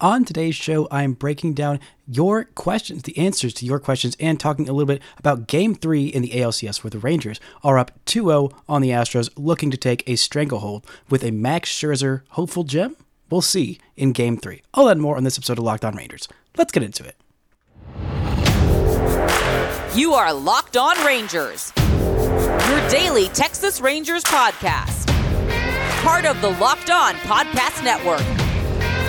On today's show, I'm breaking down your questions, the answers to your questions, and talking a little bit about game three in the ALCS where the Rangers are up 2 0 on the Astros, looking to take a stranglehold with a Max Scherzer hopeful gem. We'll see in game three. All that and more on this episode of Locked On Rangers. Let's get into it. You are Locked On Rangers, your daily Texas Rangers podcast. Part of the Locked On Podcast Network.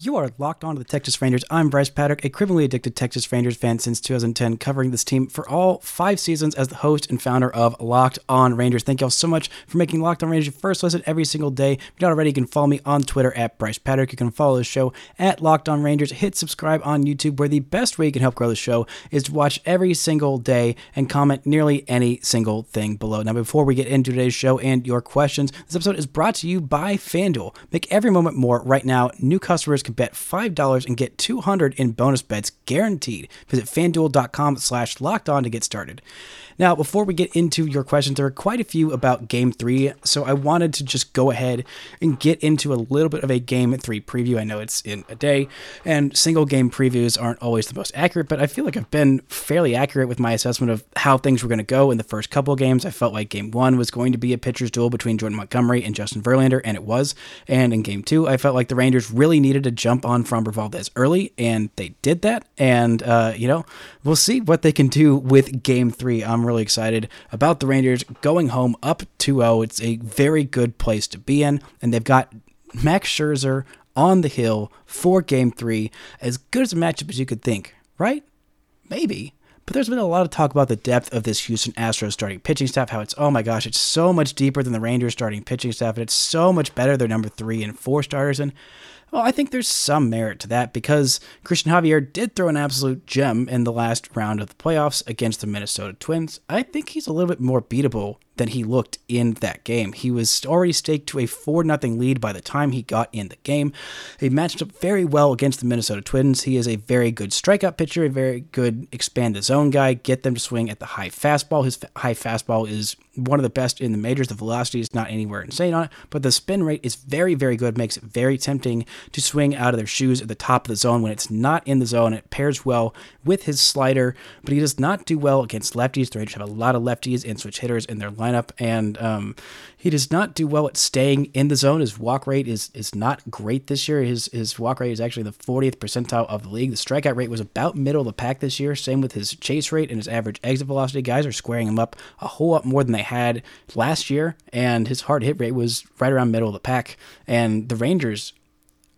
You are locked on to the Texas Rangers. I'm Brice Paterik, a criminally addicted Texas Rangers fan since 2010, covering this team for all five seasons as the host and founder of Locked On Rangers. Thank y'all so much for making Locked On Rangers your first listen every single day. If you're not already, you can follow me on Twitter at Brice Paterik. You can follow the show at Locked On Rangers. Hit subscribe on YouTube, where the best way you can help grow the show is to watch every single day and comment nearly any single thing below. Now, before we get into today's show and your questions, this episode is brought to you by FanDuel. Make every moment more right now. New customers can bet $5 and get 200 in bonus bets guaranteed. Visit fanduel.com slash locked on to get started. Now, before we get into your questions, there are quite a few about game three, so I wanted to just go ahead and get into a little bit of a game three preview. I know it's in a day, and single game previews aren't always the most accurate, but I feel like I've been fairly accurate with my assessment of how things were going to go in the first couple games. I felt like game one was going to be a pitcher's duel between Jordan Montgomery and Justin Verlander, and it was. And in game two, I felt like the Rangers really needed to jump on Framber Valdez early, and they did that. And, uh, you know, we'll see what they can do with game three. I'm really excited about the Rangers going home up 2 0. It's a very good place to be in, and they've got Max Scherzer on the hill for game three. As good as a matchup as you could think, right? Maybe. But there's been a lot of talk about the depth of this Houston Astros starting pitching staff, how it's, oh my gosh, it's so much deeper than the Rangers starting pitching staff, and it's so much better. They're number three and four starters. And well, I think there's some merit to that because Christian Javier did throw an absolute gem in the last round of the playoffs against the Minnesota Twins. I think he's a little bit more beatable than he looked in that game. He was already staked to a 4 0 lead by the time he got in the game. He matched up very well against the Minnesota Twins. He is a very good strikeout pitcher, a very good expand the zone guy, get them to swing at the high fastball. His high fastball is one of the best in the majors. The velocity is not anywhere insane on it, but the spin rate is very, very good. Makes it very tempting to swing out of their shoes at the top of the zone when it's not in the zone. It pairs well with his slider, but he does not do well against lefties. The Rangers have a lot of lefties and switch hitters in their lineup, and um, he does not do well at staying in the zone. His walk rate is is not great this year. His his walk rate is actually the 40th percentile of the league. The strikeout rate was about middle of the pack this year. Same with his chase rate and his average exit velocity. Guys are squaring him up a whole lot more than they had last year, and his hard hit rate was right around middle of the pack. And the Rangers,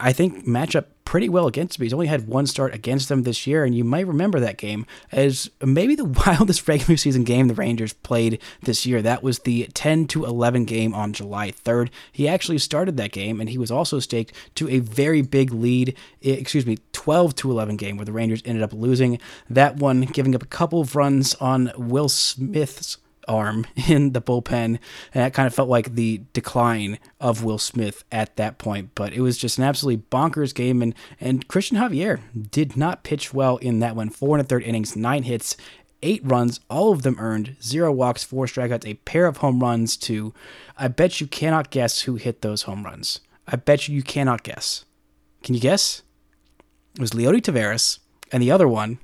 I think, match up pretty well against him. He's only had one start against them this year, and you might remember that game as maybe the wildest regular season game the Rangers played this year. That was the 10 to 11 game on July 3rd. He actually started that game, and he was also staked to a very big lead, excuse me, 12 to 11 game where the Rangers ended up losing that one, giving up a couple of runs on Will Smith's arm in the bullpen. And that kind of felt like the decline of Will Smith at that point. But it was just an absolutely bonkers game. And, and Christian Javier did not pitch well in that one. Four and a third innings, nine hits, eight runs, all of them earned, zero walks, four strikeouts, a pair of home runs to. I bet you cannot guess who hit those home runs. I bet you you cannot guess. Can you guess? It was Leody Taveras, and the other one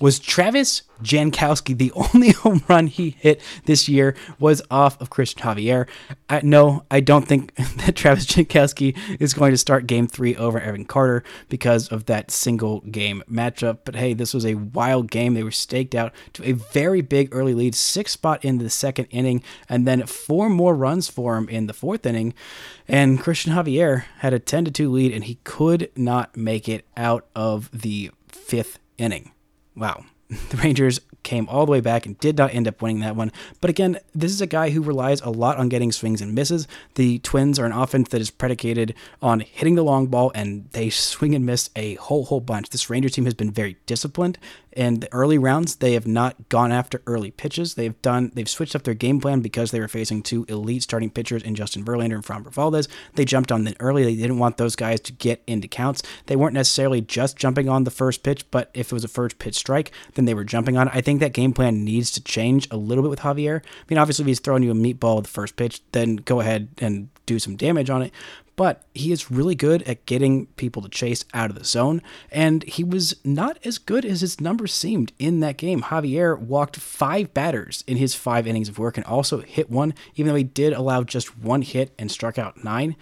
was Travis Jankowski. The only home run he hit this year was off of Christian Javier. I, no, I don't think that Travis Jankowski is going to start game three over Evan Carter because of that single game matchup. But hey, this was a wild game. They were staked out to a very big early lead, six spot into the second inning, and then four more runs for him in the fourth inning. And Christian Javier had a 10 to 2 lead, and he could not make it out of the fifth inning. Wow. the Rangers came all the way back and did not end up winning that one. But again, this is a guy who relies a lot on getting swings and misses. The Twins are an offense that is predicated on hitting the long ball, and they swing and miss a whole, whole bunch. This Rangers team has been very disciplined. In the early rounds, they have not gone after early pitches. They've done they've switched up their game plan because they were facing two elite starting pitchers in Justin Verlander and Framber Valdez. They jumped on them early. They didn't want those guys to get into counts. They weren't necessarily just jumping on the first pitch, but if it was a first pitch strike, then they were jumping on it. I think that game plan needs to change a little bit with Javier. I mean, obviously, if he's throwing you a meatball with the first pitch, then go ahead and do some damage on it but he is really good at getting people to chase out of the zone, and he was not as good as his numbers seemed in that game. Javier walked five batters in his five innings of work and also hit one, even though he did allow just one hit and struck out nine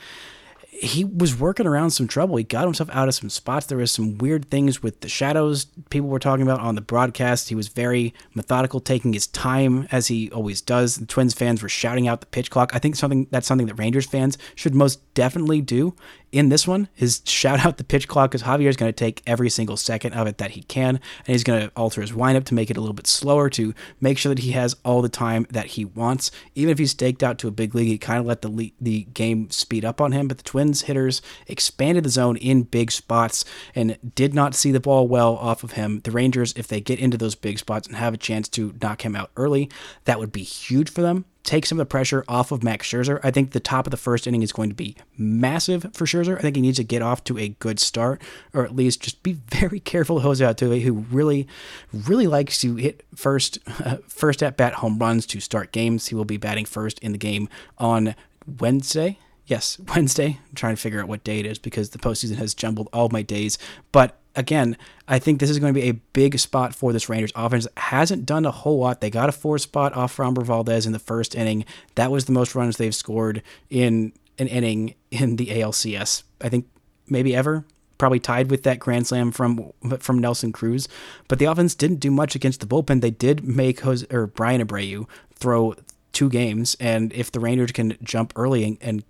he was working around some trouble. He got himself out of some spots. There was some weird things with the shadows people were talking about on the broadcast. He was very methodical, taking his time as he always does. The Twins fans were shouting out the pitch clock. I think something that's something that Rangers fans should most definitely do in this one his shout out the pitch clock because Javier is going to take every single second of it that he can, and he's going to alter his windup to make it a little bit slower to make sure that he has all the time that he wants. Even if he's staked out to a big league, he kind of let the le- the game speed up on him. But the Twins hitters expanded the zone in big spots and did not see the ball well off of him. The Rangers, if they get into those big spots and have a chance to knock him out early, that would be huge for them take some of the pressure off of Max Scherzer. I think the top of the first inning is going to be massive for Scherzer. I think he needs to get off to a good start, or at least just be very careful Jose Altuve, who really, really likes to hit first, uh, first at bat home runs to start games. He will be batting first in the game on Wednesday. Yes, Wednesday. I'm trying to figure out what day it is because the postseason has jumbled all my days. But again, I think this is going to be a big spot for this Rangers offense. Hasn't done a whole lot. They got a four spot off Framber Valdez in the first inning. That was the most runs they've scored in an inning in the ALCS. I think maybe ever. Probably tied with that grand slam from from Nelson Cruz, but the offense didn't do much against the bullpen. They did make Jose, or Bryan Abreu throw two games, and if the Rangers can jump early and, and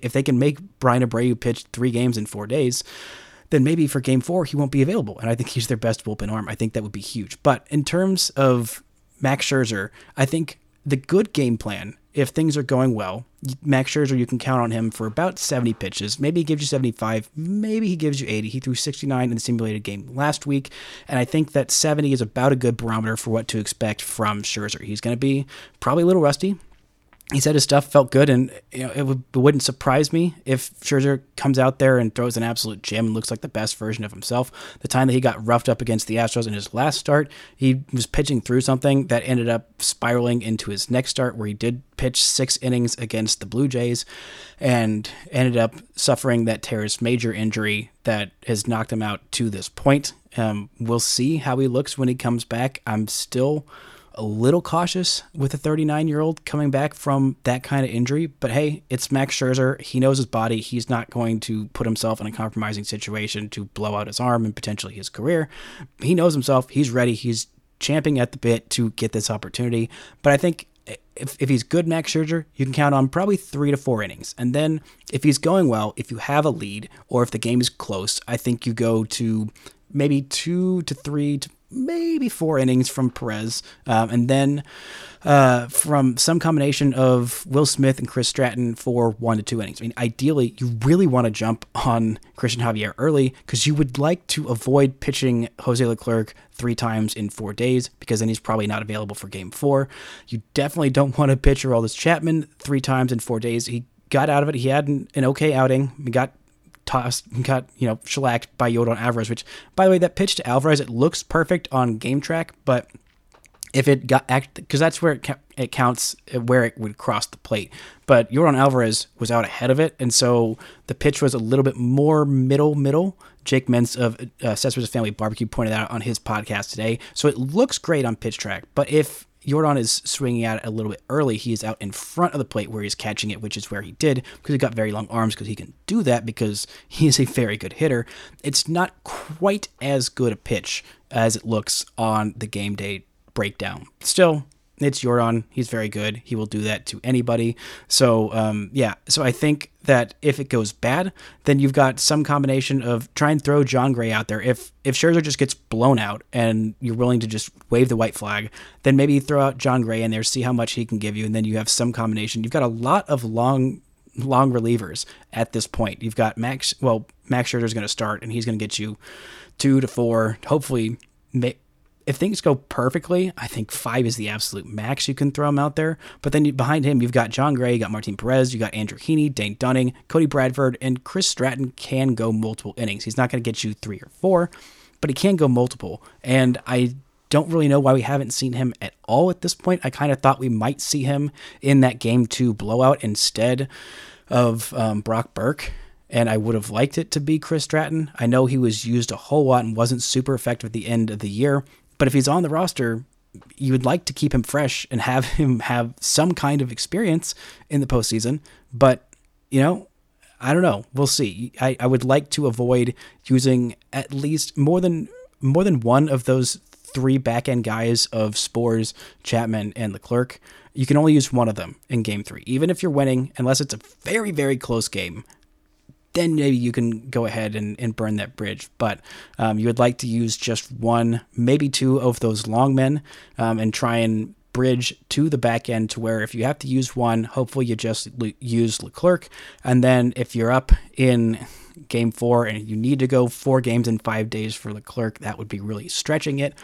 if they can make Bryan Abreu pitch three games in four days, then maybe for game four, he won't be available. And I think he's their best bullpen arm. I think that would be huge. But in terms of Max Scherzer, I think the good game plan, if things are going well, Max Scherzer, you can count on him for about 70 pitches. Maybe he gives you 75. Maybe he gives you 80. He threw 69 in the simulated game last week. And I think that 70 is about a good barometer for what to expect from Scherzer. He's going to be probably a little rusty he said his stuff felt good, and you know, it, would, wouldn't surprise me if Scherzer comes out there and throws an absolute gem and looks like the best version of himself. The time that he got roughed up against the Astros in his last start, he was pitching through something that ended up spiraling into his next start, where he did pitch six innings against the Blue Jays and ended up suffering that teres major injury that has knocked him out to this point. Um, we'll see how he looks when he comes back. I'm still a little cautious with a 39 year old coming back from that kind of injury. But hey, it's Max Scherzer. He knows his body. He's not going to put himself in a compromising situation to blow out his arm and potentially his career. He knows himself. He's ready. He's champing at the bit to get this opportunity. But I think if, if he's good Max Scherzer, you can count on probably three to four innings. And then if he's going well, if you have a lead or if the game is close, I think you go to maybe two to three to maybe four innings from Perez, um, and then uh, from some combination of Will Smith and Chris Stratton for one to two innings. I mean, ideally, you really want to jump on Christian Javier early because you would like to avoid pitching Jose Leclerc three times in four days because then he's probably not available for game four. You definitely don't want to pitch Aroldis Chapman three times in four days. He got out of it. He had an, an okay outing. He got tossed, got you know shellacked by Yordan Alvarez. Which, by the way, that pitch to Alvarez it looks perfect on game track, but if it got act because that's where it, it counts where it would cross the plate. But Yordan Alvarez was out ahead of it, and so the pitch was a little bit more middle middle. Jake Mintz of uh, Family Barbecue pointed out on his podcast today. So it looks great on pitch track, but if Yordan is swinging at it a little bit early. He is out in front of the plate where he's catching it, which is where he did because he got very long arms because he can do that because he is a very good hitter. It's not quite as good a pitch as it looks on the game day breakdown. Still, it's Yordan. He's very good. He will do that to anybody. So um, yeah. So I think that if it goes bad, then you've got some combination of try and throw Jon Gray out there. If if Scherzer just gets blown out and you're willing to just wave the white flag, then maybe throw out Jon Gray in there, see how much he can give you, and then you have some combination. You've got a lot of long long relievers at this point. You've got Max. Well, Max Scherzer's going to start, and he's going to get you two to four, hopefully if things go perfectly, I think five is the absolute max you can throw him out there. But then behind him, you've got Jon Gray, you got Martin Perez, you got Andrew Heaney, Dane Dunning, Cody Bradford, and Chris Stratton can go multiple innings. He's not going to get you three or four, but he can go multiple. And I don't really know why we haven't seen him at all at this point. I kind of thought we might see him in that game two blowout instead of um, Brock Burke and I would have liked it to be Chris Stratton. I know he was used a whole lot and wasn't super effective at the end of the year, but if he's on the roster, you would like to keep him fresh and have him have some kind of experience in the postseason. But, you know, I don't know. We'll see. I, I would like to avoid using at least more than more than one of those three back end guys of Sborz, Chapman, and Leclerc. You can only use one of them in game three, even if you're winning, unless it's a very, very close game then maybe you can go ahead and, and burn that bridge. But um, you would like to use just one, maybe two of those long men um, and try and bridge to the back end to where if you have to use one, hopefully you just use Leclerc. And then if you're up in game four and you need to go four games in five days for Leclerc, that would be really stretching it.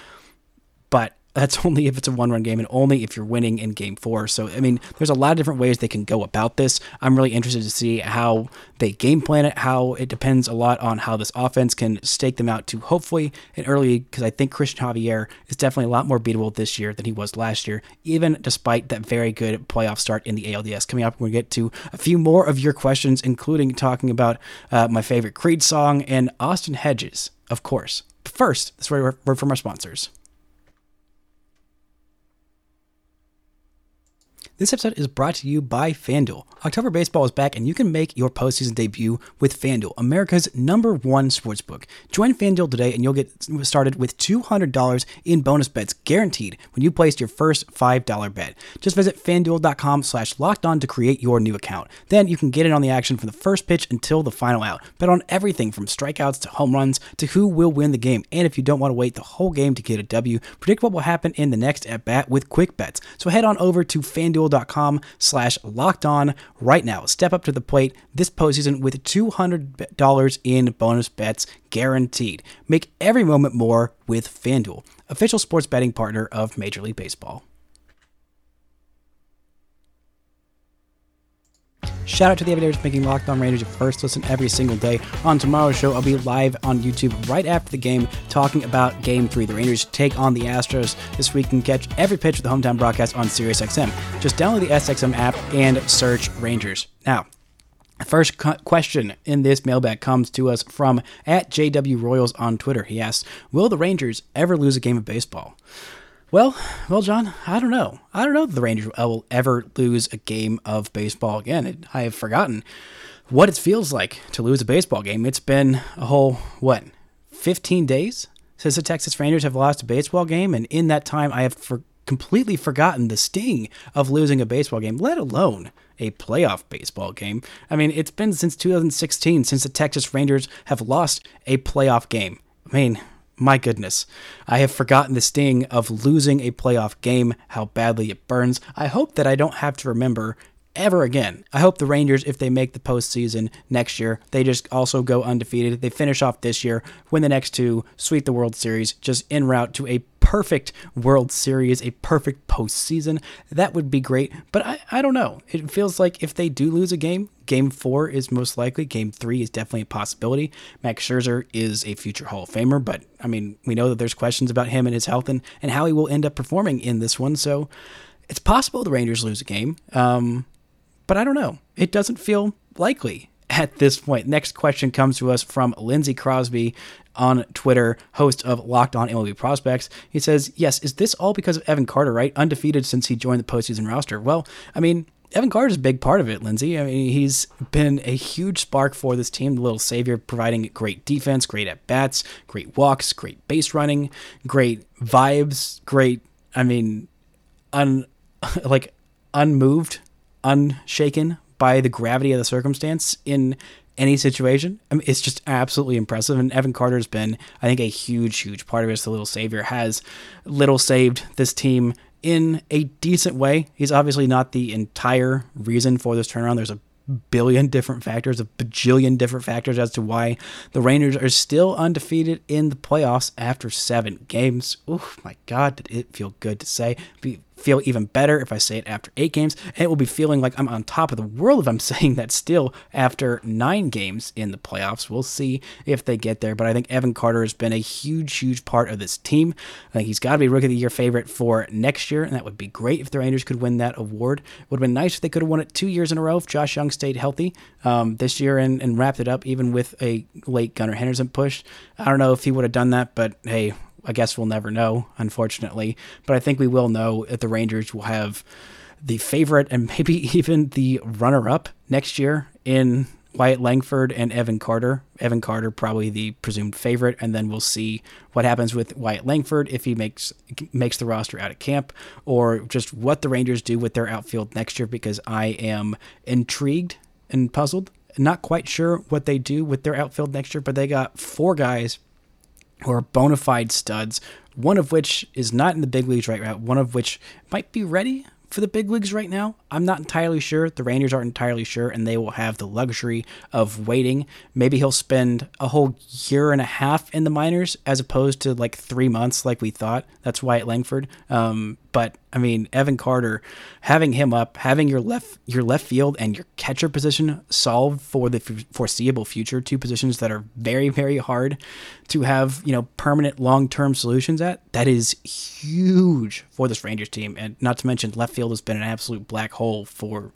But that's only if it's a one run game and only if you're winning in game four. So, I mean, there's a lot of different ways they can go about this. I'm really interested to see how they game plan it, how it depends a lot on how this offense can stake them out to hopefully an early, because I think Christian Javier is definitely a lot more beatable this year than he was last year, even despite that very good playoff start in the ALDS. Coming up, we're going to get to a few more of your questions, including talking about uh, my favorite Creed song and Austin Hedges, of course. But first, this word from our sponsors. This episode is brought to you by FanDuel. October baseball is back, and you can make your postseason debut with FanDuel, America's number one sportsbook. Join FanDuel today, and you'll get started with $200 in bonus bets guaranteed when you place your first $5 bet. Just visit FanDuel.com slash locked on to create your new account. Then you can get in on the action from the first pitch until the final out. Bet on everything from strikeouts to home runs to who will win the game. And if you don't want to wait the whole game to get a W, predict what will happen in the next at bat with quick bets. So head on over to FanDuel fanduel.com slash locked on right now. Step up to the plate this postseason with $200 in bonus bets guaranteed. Make every moment more with FanDuel, official sports betting partner of Major League Baseball. Shout out to the everydayers making Locked On Rangers your first listen every single day. On tomorrow's show, I'll be live on YouTube right after the game talking about Game 3. The Rangers take on the Astros this week and catch every pitch of the hometown broadcast on SiriusXM. Just download the SXM app and search Rangers. Now, First question in this mailbag comes to us from at JW Royals on Twitter. He asks, "Will the Rangers ever lose a game of baseball?" Well, well, John, I don't know. I don't know if the Rangers will ever lose a game of baseball again. I have forgotten what it feels like to lose a baseball game. It's been a whole, what, 15 days since the Texas Rangers have lost a baseball game. And in that time, I have for- completely forgotten the sting of losing a baseball game, let alone a playoff baseball game. I mean, it's been since 2016 since the Texas Rangers have lost a playoff game. I mean, my goodness, I have forgotten the sting of losing a playoff game, how badly it burns. I hope that I don't have to remember ever again. I hope the Rangers, if they make the postseason next year, they just also go undefeated. They finish off this year, win the next two, sweep the World Series, just en route to a perfect World Series, a perfect postseason. That would be great. But I, I don't know. It feels like if they do lose a game, game four is most likely. Game three is definitely a possibility. Max Scherzer is a future Hall of Famer, but I mean, we know that there's questions about him and his health and, and how he will end up performing in this one. So it's possible the Rangers lose a game. Um, but I don't know. It doesn't feel likely at this point. Next question comes to us from Lindsey Crosby on Twitter, host of Locked On MLB Prospects. He says, Yes, is this all because of Evan Carter, right? Undefeated since he joined the postseason roster. Well, I mean, Evan Carter is a big part of it, Lindsey. I mean, he's been a huge spark for this team, the little savior, providing great defense, great at bats, great walks, great base running, great vibes, great, I mean, un like unmoved, unshaken by the gravity of the circumstance in any situation. I mean, it's just absolutely impressive. And Evan Carter's been, I think, a huge, huge part of it. The little savior has little saved this team in a decent way. He's obviously not the entire reason for this turnaround. There's a billion different factors, a bajillion different factors as to why the Rangers are still undefeated in the playoffs after seven games. Oh my God, did it feel good to say? Be, feel even better if I say it after eight games. And it will be feeling like I'm on top of the world if I'm saying that still after nine games in the playoffs. We'll see if they get there. But I think Evan Carter has been a huge, huge part of this team. I think he's got to be Rookie of the Year favorite for next year. And that would be great if the Rangers could win that award. It would have been nice if they could have won it two years in a row if Josh Jung stayed healthy um, this year and, and wrapped it up, even with a late Gunnar Henderson push. I don't know if he would have done that, but hey, I guess we'll never know, unfortunately. But I think we will know that the Rangers will have the favorite and maybe even the runner up next year in Wyatt Langford and Evan Carter. Evan Carter probably the presumed favorite, and then we'll see what happens with Wyatt Langford if he makes makes the roster out of camp, or just what the Rangers do with their outfield next year. Because I am intrigued and puzzled, not quite sure what they do with their outfield next year. But they got four guys who are bona fide studs, one of which is not in the big leagues right now, one of which might be ready for the big leagues right now. I'm not entirely sure. The Rangers aren't entirely sure, and they will have the luxury of waiting. Maybe he'll spend a whole year and a half in the minors as opposed to like three months, like we thought. That's Wyatt Langford. Um, but I mean, Evan Carter, having him up, having your left your left field and your catcher position solved for the foreseeable future, two positions that are very very hard to have you know permanent long term solutions at. That is huge for this Rangers team, and not to mention left field has been an absolute black hole for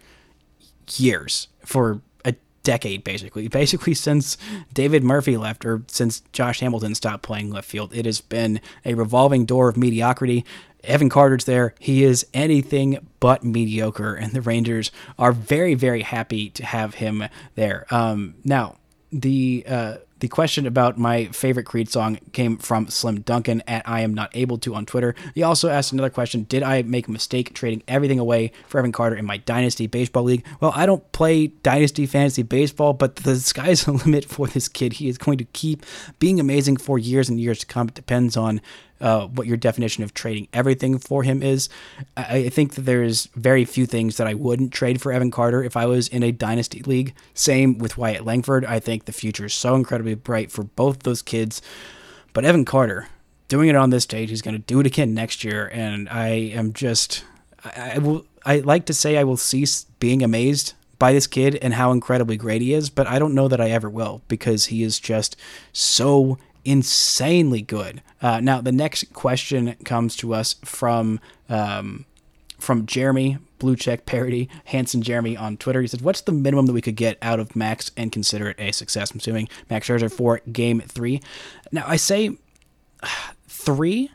years for a decade basically basically since david murphy left or since josh hamilton stopped playing left field it has been a revolving door of mediocrity Evan Carter's there. He is anything but mediocre, and the Rangers are very, very happy to have him there. Um, now, the uh, the question about my favorite Creed song came from Slim Duncan at I am not able to on Twitter. He also asked another question: Did I make a mistake trading everything away for Evan Carter in my Dynasty Baseball League? Well, I don't play Dynasty Fantasy Baseball, but the sky's the limit for this kid. He is going to keep being amazing for years and years to come. It depends on uh, what your definition of trading everything for him is. I, I think that there's very few things that I wouldn't trade for Evan Carter if I was in a dynasty league. Same with Wyatt Langford. I think the future is so incredibly bright for both those kids. But Evan Carter, doing it on this stage, he's going to do it again next year, and I am just, I, I will, I like to say I will cease being amazed by this kid and how incredibly great he is, but I don't know that I ever will because he is just so insanely good. Uh, now, the next question comes to us from um, from Jeremy Blue Check Parody Hanson Jeremy on Twitter. He said, "What's the minimum that we could get out of Max and consider it a success?" I'm assuming Max Scherzer for Game Three. Now, I say three.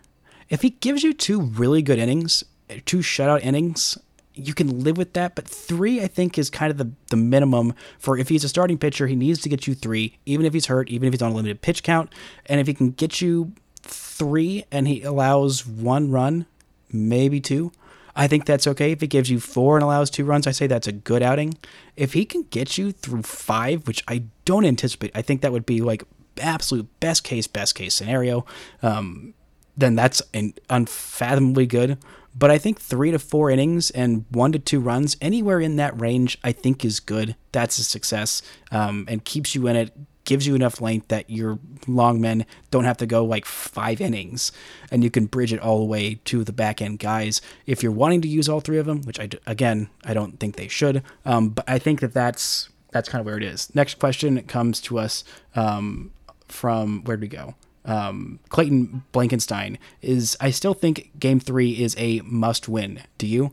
If he gives you two really good innings, two shutout innings, you can live with that. But three, I think, is kind of the, the minimum for if he's a starting pitcher, he needs to get you three, even if he's hurt, even if he's on a limited pitch count. And if he can get you three and he allows one run, maybe two, I think that's okay. If he gives you four and allows two runs, I say that's a good outing. If he can get you through five, which I don't anticipate, I think that would be like absolute best case, best case scenario. Um, then that's an unfathomably good. But I think three to four innings and one to two runs, anywhere in that range, I think is good. That's a success um, and keeps you in it, gives you enough length that your long men don't have to go like five innings and you can bridge it all the way to the back end guys. If you're wanting to use all three of them, which I, again, I don't think they should, um, but I think that that's, that's kind of where it is. Next question comes to us um, from, where'd we go? Um, Clayton Blankenstein is I still think game three is a must win. Do you?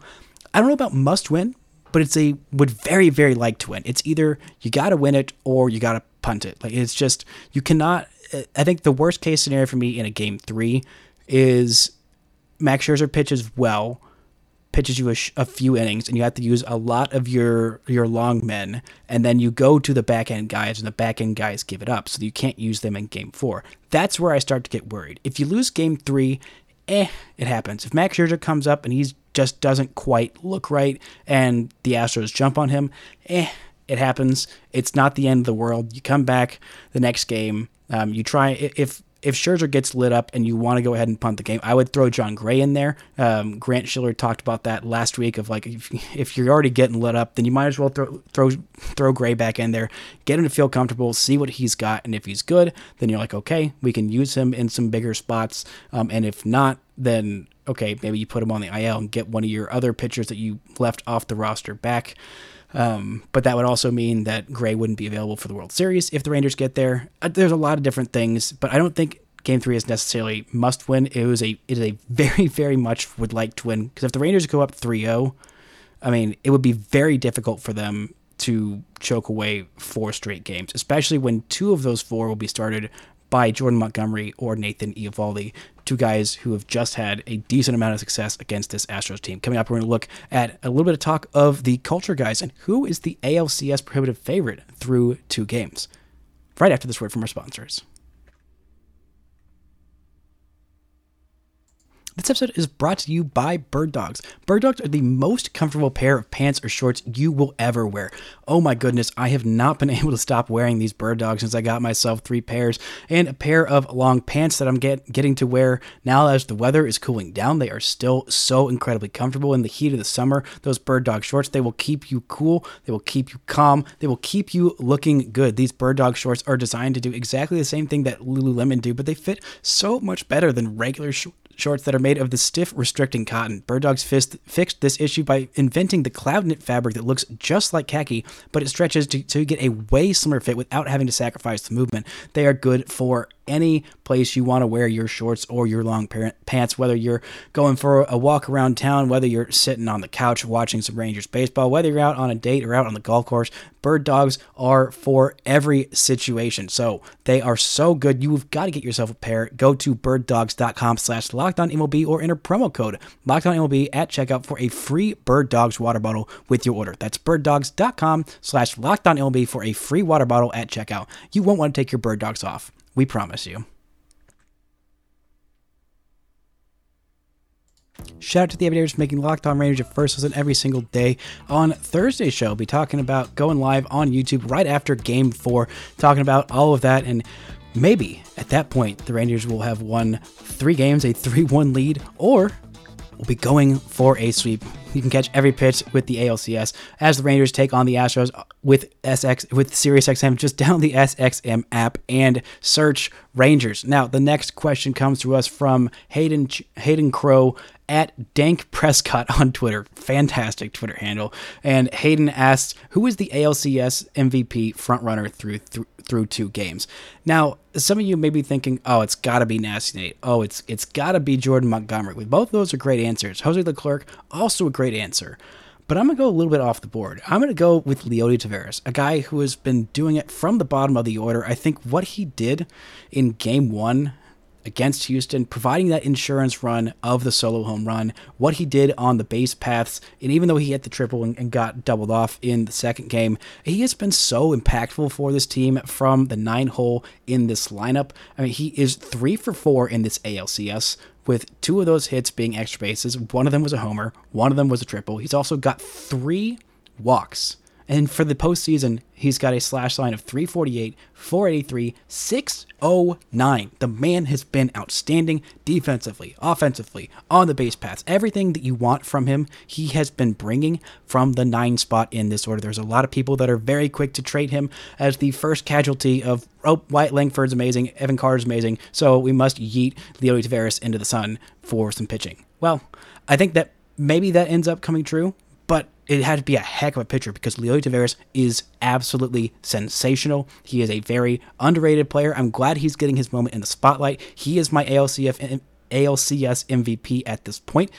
I don't know about must win, but it's a would very, very like to win. It's either you gotta win it or you gotta punt it. Like it's just you cannot I think the worst case scenario for me in a game three is Max Scherzer pitches well pitches you a, a, few innings and you have to use a lot of your your long men and then you go to the back end guys and the back end guys give it up so you can't use them in game four that's where i start to get worried if you lose game three eh it happens if max scherzer comes up and he just doesn't quite look right, and the Astros jump on him. Eh, it happens. It's not the end of the world. You come back the next game. Um, you try if if Scherzer gets lit up and you want to go ahead and punt the game, I would throw Jon Gray in there. Um, Grant Schiller talked about that last week of like if, if, you're already getting lit up, then you might as well throw throw throw Gray back in there, get him to feel comfortable, see what he's got, and if he's good, then you're like okay, we can use him in some bigger spots. Um, and if not, then okay, maybe you put him on the IL and get one of your other pitchers that you left off the roster back. Um, but that would also mean that Gray wouldn't be available for the World Series if the Rangers get there. Uh, there's a lot of different things, but I don't think Game Three is necessarily must win. It was a it is a very very much would like to win because if the Rangers go up 3-0, I mean it would be very difficult for them to choke away four straight games, especially when two of those four will be started by Jordan Montgomery or Nathan Eovaldi, two guys who have just had a decent amount of success against this Astros team. Coming up, we're going to look at a little bit of talk of the culture guys and who is the ALCS prohibitive favorite through two games. Right after this word from our sponsors. This episode is brought to you by Bird Dogs. Bird Dogs are the most comfortable pair of pants or shorts you will ever wear. Oh my goodness, I have not been able to stop wearing these Bird Dogs since I got myself three pairs and a pair of long pants that I'm get, getting to wear now as the weather is cooling down. They are still so incredibly comfortable in the heat of the summer. Those Bird Dog shorts, they will keep you cool, they will keep you calm, they will keep you looking good. These Bird Dog shorts are designed to do exactly the same thing that Lululemon do, but they fit so much better than regular shorts shorts that are made of the stiff, restricting cotton. Bird Dogs fist, fixed this issue by inventing the cloud knit fabric that looks just like khaki, but it stretches to, to get a way slimmer fit without having to sacrifice the movement. They are good for any place you want to wear your shorts or your long pants, whether you're going for a walk around town, whether you're sitting on the couch watching some Rangers baseball, whether you're out on a date or out on the golf course. Bird dogs are for every situation. So they are so good. You've got to get yourself a pair. Go to birddogs.com slash MLB or enter promo code MLB at checkout for a free Bird Dogs water bottle with your order. That's birddogs.com slash MLB for a free water bottle at checkout. You won't want to take your bird dogs off. We promise you. Shout out to the Everydayers for making Locked On Rangers your first listen every single day. On Thursday's show, I'll be talking about going live on YouTube right after Game 4, talking about all of that. And maybe at that point, the Rangers will have won three games, a 3 1 lead, or will be going for a sweep. You can catch every pitch with the ALCS as the Rangers take on the Astros with SX with SiriusXM. Just download the SXM app and search Rangers. Now, the next question comes to us from Hayden Hayden Crow at Dank Prescott on Twitter. Fantastic Twitter handle. And Hayden asks, who is the ALCS MVP frontrunner through, through through two games? Now, some of you may be thinking, oh, it's got to be Nasty Nate. Oh, it's it's got to be Jordan Montgomery. With both those are great answers. Jose Leclerc, also a great answer. But I'm going to go a little bit off the board. I'm going to go with Leody Taveras, a guy who has been doing it from the bottom of the order. I think what he did in game one against Houston, providing that insurance run of the solo home run, what he did on the base paths, and even though he hit the triple and, and, got doubled off in the second game, he has been so impactful for this team from the nine hole in this lineup. I mean, he is three for four in this ALCS. With two of those hits being extra bases, one of them was a homer, one of them was a triple. He's also got three walks and for the postseason, he's got a slash line of 348, 483, 609. The man has been outstanding defensively, offensively, on the base paths. Everything that you want from him, he has been bringing from the nine spot in this order. There's a lot of people that are very quick to trade him as the first casualty of, oh, Wyatt Langford's amazing, Evan Carter's amazing, so we must yeet Leody Taveras into the sun for some pitching. Well, I think that maybe that ends up coming true, it had to be a heck of a pitcher because Leo Taveras is absolutely sensational. He is a very underrated player. I'm glad he's getting his moment in the spotlight. He is my ALCF, ALCS MVP at this point,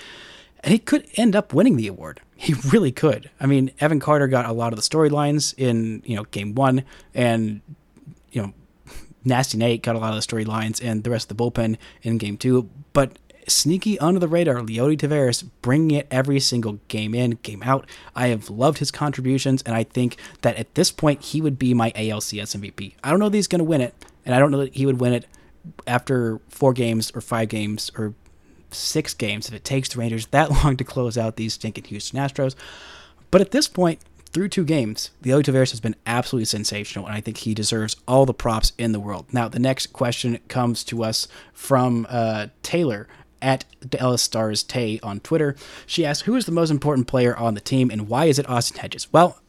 and he could end up winning the award. He really could. I mean, Evan Carter got a lot of the storylines in you know game one, and you know Nasty Nate got a lot of the storylines and the rest of the bullpen in game two. But sneaky under the radar, Leody Taveras bringing it every single game in, game out. I have loved his contributions, and I think that at this point he would be my ALCS MVP. I don't know that he's going to win it, and I don't know that he would win it after four games or five games or six games if it takes the Rangers that long to close out these stinking Houston Astros. But at this point, through two games, Leody Taveras has been absolutely sensational, and I think he deserves all the props in the world. Now, the next question comes to us from uh, Taylor at Dallas Stars Tay on Twitter. She asks, Who is the most important player on the team, and why is it Austin Hedges? Well,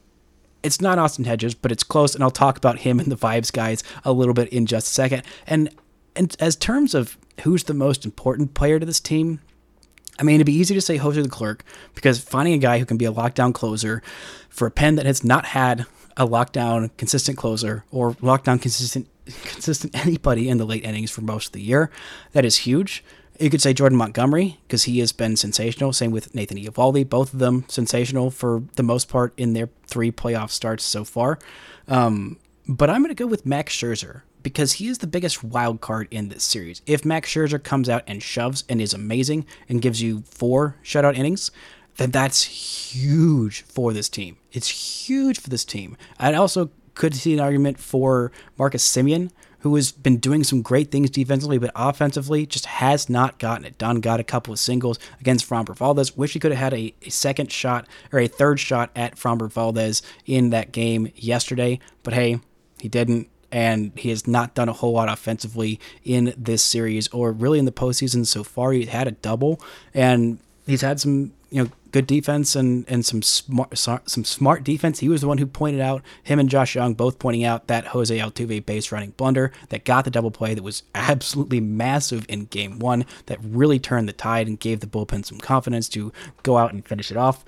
it's not Austin Hedges, but it's close, and I'll talk about him and the Vibes guys a little bit in just a second. And, and as terms of who's the most important player to this team, I mean, it'd be easy to say Jose Leclerc because finding a guy who can be a lockdown closer for a pen that has not had a lockdown consistent closer or lockdown consistent consistent anybody in the late innings for most of the year, that is huge. You could say Jordan Montgomery because he has been sensational. Same with Nathan Eovaldi, both of them sensational for the most part in their three playoff starts so far. Um, but I'm going to go with Max Scherzer because he is the biggest wild card in this series. If Max Scherzer comes out and shoves and is amazing and gives you four shutout innings, then that's huge for this team. It's huge for this team. I also could see an argument for Marcus Semien, who has been doing some great things defensively, but offensively just has not gotten it done. Got a couple of singles against Framber Valdez. Wish he could have had a, a second shot or a third shot at Framber Valdez in that game yesterday, but hey, he didn't and he has not done a whole lot offensively in this series or really in the postseason so far. He's had a double, and he's had some you know good defense and and some smart some smart defense. He was the one who pointed out him and Josh Jung both pointing out that Jose Altuve base running blunder that got the double play that was absolutely massive in game 1 that really turned the tide and gave the bullpen some confidence to go out and finish it off.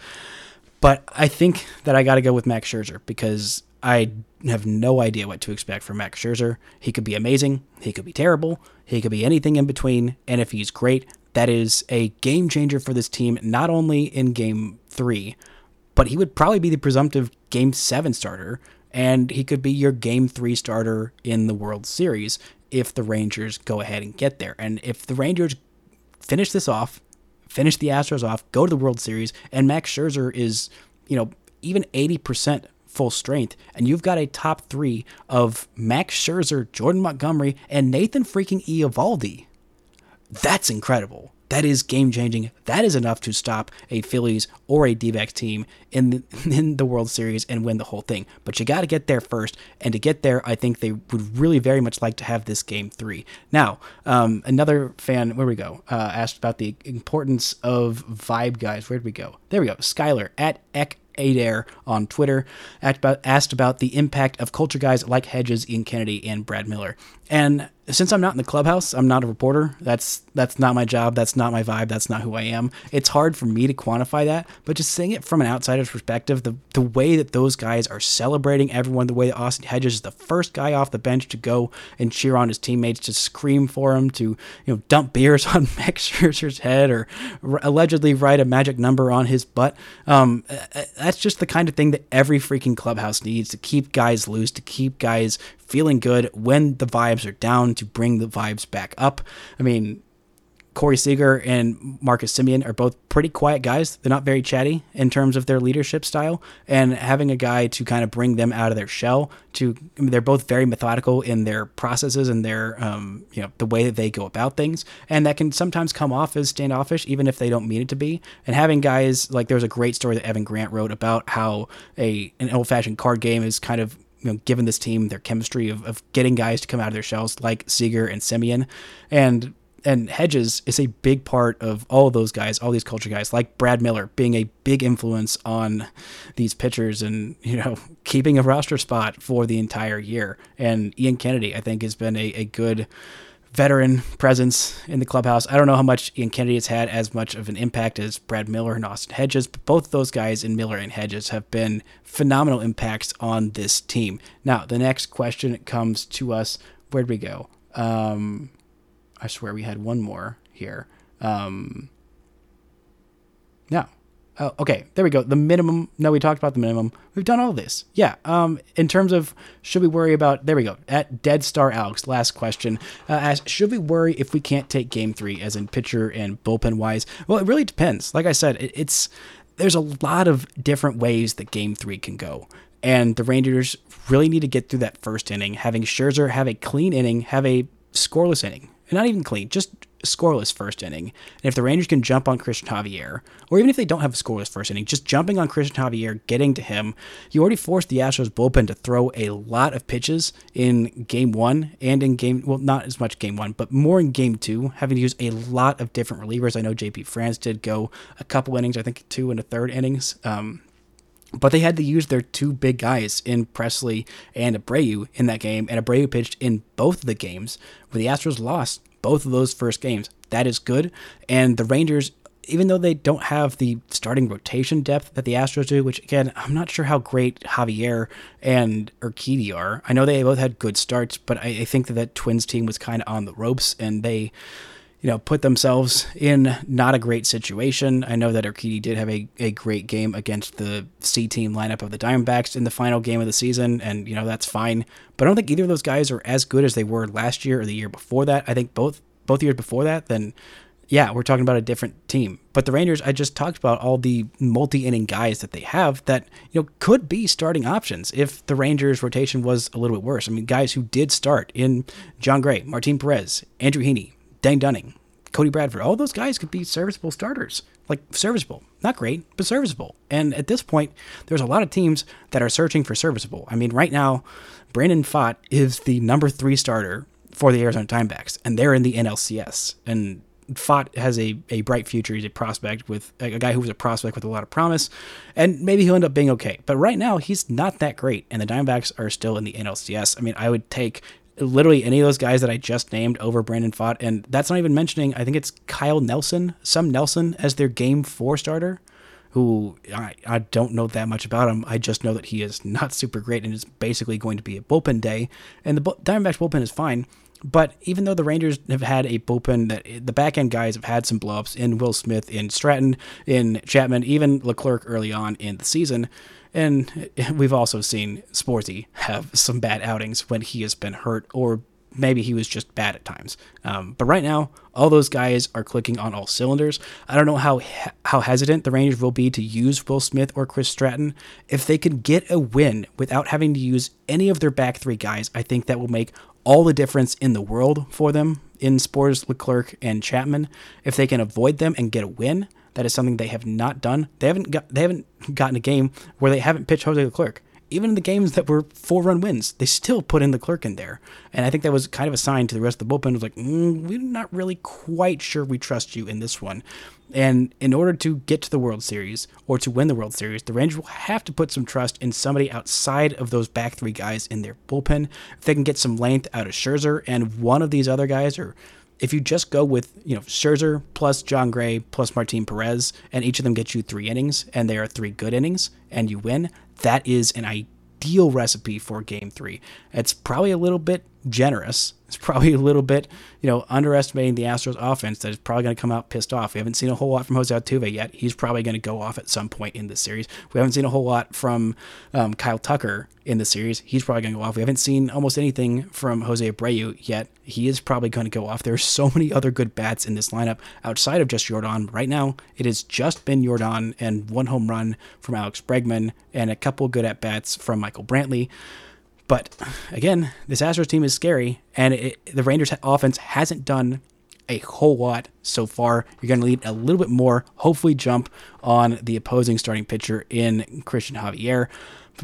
But I think that I got to go with Max Scherzer because I have no idea what to expect from Max Scherzer. He could be amazing, he could be terrible, he could be anything in between, and if he's great, that is a game changer for this team, not only in game three, but he would probably be the presumptive game seven starter, and he could be your game three starter in the World Series if the Rangers go ahead and get there. And if the Rangers finish this off, finish the Astros off, go to the World Series, and Max Scherzer is, you know, even 80% full strength, and you've got a top three of Max Scherzer, Jordan Montgomery, and Nathan freaking Eovaldi. That's incredible. That is game changing. That is enough to stop a Phillies or a d back team in the, in the World Series and win the whole thing. But you got to get there first. And to get there, I think they would really very much like to have this game three. Now, um, another fan, where we go, uh, asked about the importance of vibe guys. Where'd we go? There we go. Skylar at Eck Adair on Twitter asked about the impact of culture guys like Hedges, Ian Kennedy, and Brad Miller. And since I'm not in the clubhouse, I'm not a reporter. That's that's not my job. That's not my vibe. That's not who I am. It's hard for me to quantify that. But just seeing it from an outsider's perspective, the the way that those guys are celebrating everyone, the way that Austin Hedges is the first guy off the bench to go and cheer on his teammates, to scream for him, to you know dump beers on Max Scherzer's head or r- allegedly write a magic number on his butt. Um, that's just the kind of thing that every freaking clubhouse needs to keep guys loose, to keep guys feeling good when the vibes are down to bring the vibes back up. I mean, Corey Seager and Marcus Semien are both pretty quiet guys. They're not very chatty in terms of their leadership style, and having a guy to kind of bring them out of their shell. To I mean, they're both very methodical in their processes and their um, you know the way that they go about things, and that can sometimes come off as standoffish, even if they don't mean it to be. And having guys like there was a great story that Evan Grant wrote about how a an old fashioned card game is kind of you know, given this team their chemistry of, of getting guys to come out of their shells like Seager and Semien. And and Hedges is a big part of all of those guys, all these culture guys, like Brad Miller being a big influence on these pitchers and, you know, keeping a roster spot for the entire year. And Ian Kennedy, I think, has been a, a good veteran presence in the clubhouse. I don't know how much Ian Kennedy has had as much of an impact as Brad Miller and Austin Hedges, but both those guys in Miller and Hedges have been phenomenal impacts on this team. Now, the next question comes to us. Where'd we go? Um, I swear we had one more here. Um, no, Oh, okay, there we go. The minimum. No, we talked about the minimum. We've done all this. Yeah. Um, in terms of should we worry about? There we go. At Dead Star Alex, last question. Uh, asked, should we worry if we can't take Game Three, as in pitcher and bullpen wise? Well, it really depends. Like I said, it, it's there's a lot of different ways that Game Three can go, and the Rangers really need to get through that first inning, having Scherzer have a clean inning, have a scoreless inning, not even clean, just scoreless first inning. And if the Rangers can jump on Christian Javier, or even if they don't have a scoreless first inning, just jumping on Christian Javier, getting to him, you already forced the Astros bullpen to throw a lot of pitches in game one and in game, well, not as much game one, but more in game two, having to use a lot of different relievers. I know JP France did go a couple innings, I think two and a third innings. Um, but they had to use their two big guys in Pressly and Abreu in that game, and Abreu pitched in both of the games where the Astros lost both of those first games. That is good. And the Rangers, even though they don't have the starting rotation depth that the Astros do, which again, I'm not sure how great Javier and Urquidy are. I know they both had good starts, but I, I think that that Twins team was kind of on the ropes and they you know, put themselves in not a great situation. I know that Urquidy did have a, a great game against the C team lineup of the Diamondbacks in the final game of the season, and, you know, that's fine. But I don't think either of those guys are as good as they were last year or the year before that. I think both both years before that, then yeah, we're talking about a different team. But the Rangers, I just talked about all the multi-inning guys that they have that you know could be starting options if the Rangers rotation was a little bit worse. I mean, guys who did start in Jon Gray, Martin Perez, Andrew Heaney, Dane Dunning, Cody Bradford, all those guys could be serviceable starters. Like serviceable, not great, but serviceable. And at this point, there's a lot of teams that are searching for serviceable. I mean, right now, Brandon Pfaadt is the number three starter for the Arizona Diamondbacks, and they're in the NLCS. And Pfaadt has a, a bright future. He's a prospect with a, guy who was a prospect with a lot of promise, and maybe he'll end up being okay. But right now, he's not that great, and the Diamondbacks are still in the NLCS. I mean, I would take literally any of those guys that I just named over Brandon Pfaadt, and that's not even mentioning. I think it's Kyle Nelson, some Nelson as their Game Four starter, who I, I don't know that much about him. I just know that he is not super great and is basically going to be a bullpen day. And the Diamondbacks bullpen is fine. But even though the Rangers have had a bullpen that the back end guys have had some blowups in Will Smith, in Stratton, in Chapman, even Leclerc early on in the season, and we've also seen Sborzy have some bad outings when he has been hurt or maybe he was just bad at times. Um, but right now, all those guys are clicking on all cylinders. I don't know how how hesitant the Rangers will be to use Will Smith or Chris Stratton. If they can get a win without having to use any of their back three guys, I think that will make all the difference in the world for them in Sborz, Leclerc, and Chapman. If they can avoid them and get a win, that is something they have not done. They haven't got they haven't gotten a game where they haven't pitched Jose Leclerc. Even in the games that were four run wins, they still put in Leclerc in there. And I think that was kind of a sign to the rest of the bullpen. It was like, mm, we're not really quite sure we trust you in this one. And in order to get to the World Series or to win the World Series, the Rangers will have to put some trust in somebody outside of those back three guys in their bullpen. If they can get some length out of Scherzer and one of these other guys, or if you just go with you know Scherzer plus Jon Gray plus Martin Perez, and each of them gets you three innings, and they are three good innings, and you win, that is an ideal recipe for Game Three. It's probably a little bit generous. It's probably a little bit, you know, underestimating the Astros offense that is probably going to come out pissed off. We haven't seen a whole lot from Jose Altuve yet. He's probably going to go off at some point in this series. We haven't seen a whole lot from um, Kyle Tucker in the series. He's probably going to go off. We haven't seen almost anything from Jose Abreu yet. He is probably going to go off. There are so many other good bats in this lineup outside of just Yordan. Right now, it has just been Yordan and one home run from Alex Bregman and a couple good at bats from Michael Brantley. But again, this Astros team is scary, and it, the Rangers offense hasn't done a whole lot so far. You're going to need a little bit more, hopefully, jump on the opposing starting pitcher in Christian Javier.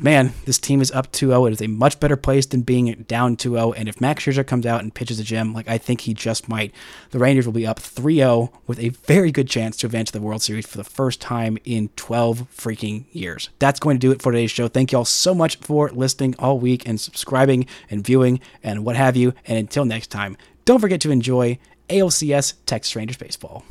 Man, this team is up 2-0. It is a much better place than being down 2-0. And if Max Scherzer comes out and pitches a gem, like I think he just might, the Rangers will be up 3-0 with a very good chance to advance to the World Series for the first time in 12 freaking years. That's going to do it for today's show. Thank you all so much for listening all week and subscribing and viewing and what have you. And until next time, don't forget to enjoy ALCS Texas Rangers baseball.